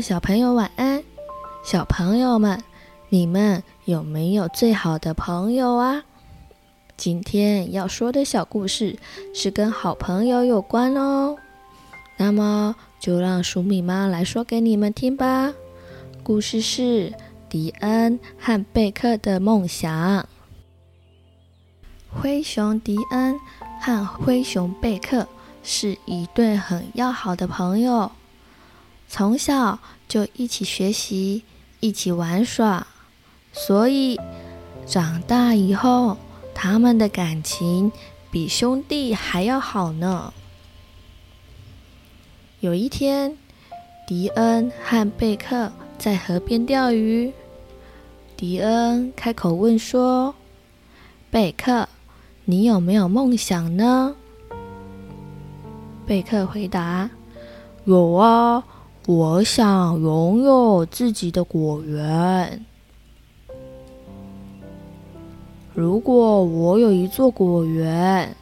小朋友晚安。小朋友们，你们有没有最好的朋友啊？今天要说的小故事是跟好朋友有关哦。那么就让黍米妈来说给你们听吧。故事是迪恩和贝克的梦想。灰熊迪恩和灰熊贝克是一对很要好的朋友，从小就一起学习，一起玩耍，所以长大以后，他们的感情比兄弟还要好呢。有一天，迪恩和贝克在河边钓鱼。迪恩开口问说：“贝克，你有没有梦想呢？”贝克回答：“有啊，我想拥有自己的果园。如果我有一座果园，”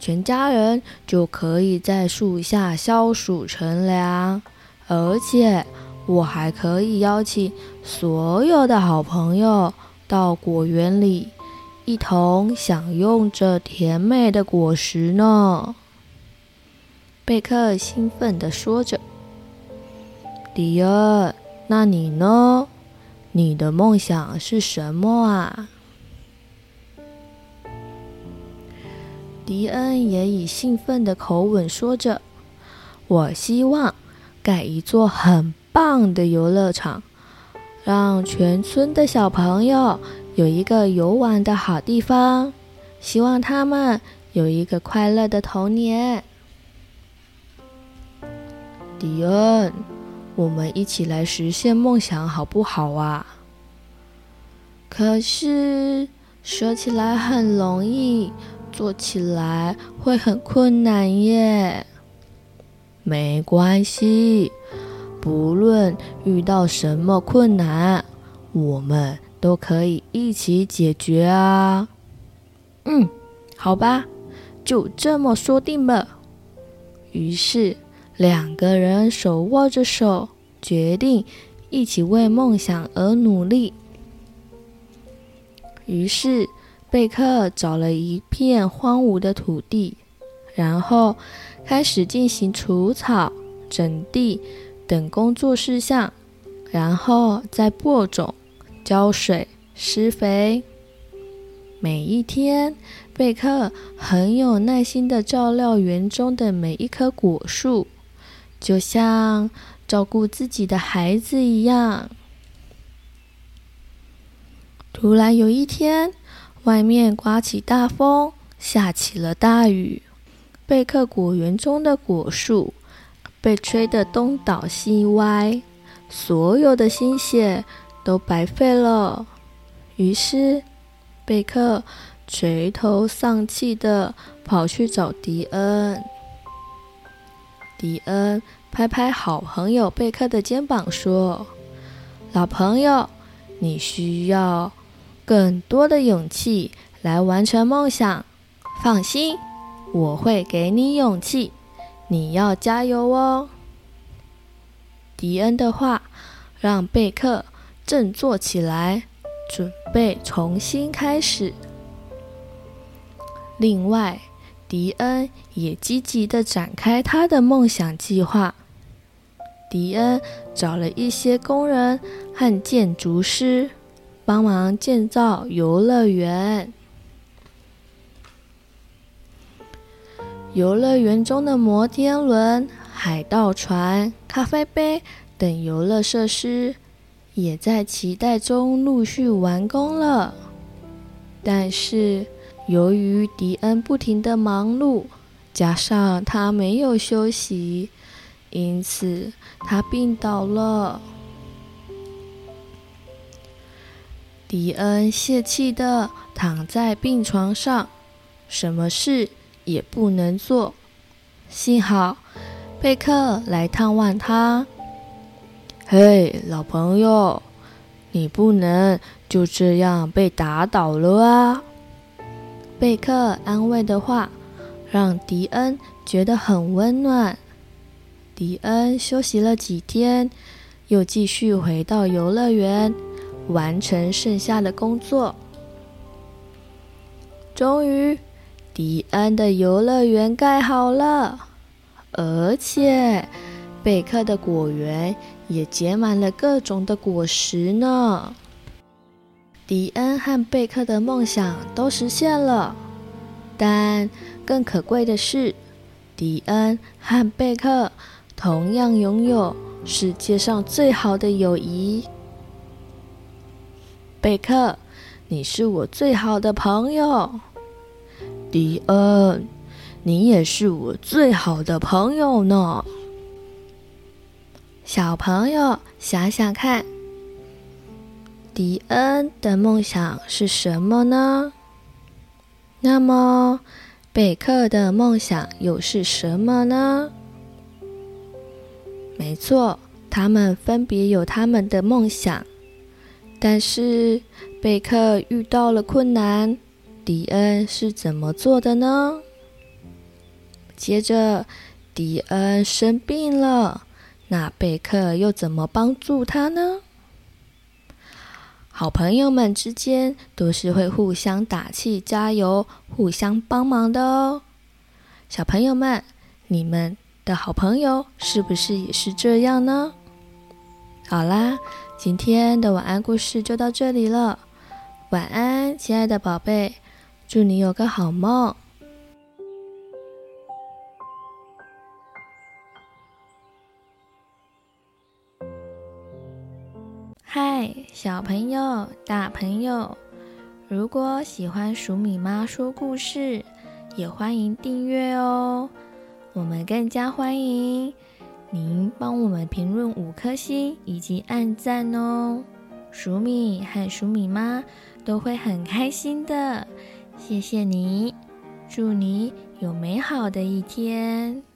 全家人就可以在树下消暑乘凉，而且我还可以邀请所有的好朋友到果园里，一同享用着甜美的果实呢。贝克兴奋地说着：“迪恩，那你呢？你的梦想是什么啊？”迪恩也以兴奋的口吻说着：“我希望盖一座很棒的游乐场，让全村的小朋友有一个游玩的好地方。希望他们有一个快乐的童年。”迪恩，我们一起来实现梦想好不好啊？可是说起来很容易。做起来会很困难耶。没关系，不论遇到什么困难，我们都可以一起解决啊。嗯，好吧，就这么说定了。于是两个人手握着手，决定一起为梦想而努力。于是。贝克找了一片荒芜的土地，然后开始进行除草、整地等工作事项，然后再播种、浇水、施肥。每一天，贝克很有耐心地照料园中的每一棵果树，就像照顾自己的孩子一样。突然有一天，外面刮起大风，下起了大雨。贝克果园中的果树被吹得东倒西歪，所有的心血都白费了。于是，贝克垂头丧气地跑去找迪恩。迪恩拍拍好朋友贝克的肩膀，说：“老朋友，你需要。”更多的勇气来完成梦想。放心，我会给你勇气。你要加油哦！迪恩的话让贝克振作起来，准备重新开始。另外，迪恩也积极地展开他的梦想计划。迪恩找了一些工人和建筑师。帮忙建造游乐园。游乐园中的摩天轮、海盗船、咖啡杯等游乐设施也在期待中陆续完工了。但是，由于迪恩不停的忙碌，加上他没有休息，因此他病倒了。迪恩泄气地躺在病床上，什么事也不能做。幸好贝克来探望他。嘿，老朋友，你不能就这样被打倒了啊！贝克安慰的话让迪恩觉得很温暖。迪恩休息了几天，又继续回到游乐园，完成剩下的工作。终于，迪恩的游乐园盖好了，而且贝克的果园也结满了各种的果实呢。迪恩和贝克的梦想都实现了，但更可贵的是，迪恩和贝克同样拥有世界上最好的友谊。贝克，你是我最好的朋友。迪恩，你也是我最好的朋友呢。小朋友，想想看。迪恩的梦想是什么呢？那么，贝克的梦想又是什么呢？没错，他们分别有他们的梦想，但是贝克遇到了困难，迪恩是怎么做的呢？接着，迪恩生病了，那贝克又怎么帮助他呢？好朋友们之间都是会互相打气、加油、互相帮忙的哦。小朋友们，你们的好朋友是不是也是这样呢？好啦，今天的晚安故事就到这里了。晚安，亲爱的宝贝，祝你有个好梦。小朋友、大朋友，如果喜欢鼠米妈说故事，也欢迎订阅哦。我们更加欢迎您帮我们评论五颗星以及按赞哦。鼠米和鼠米妈都会很开心的，谢谢你，祝你有美好的一天。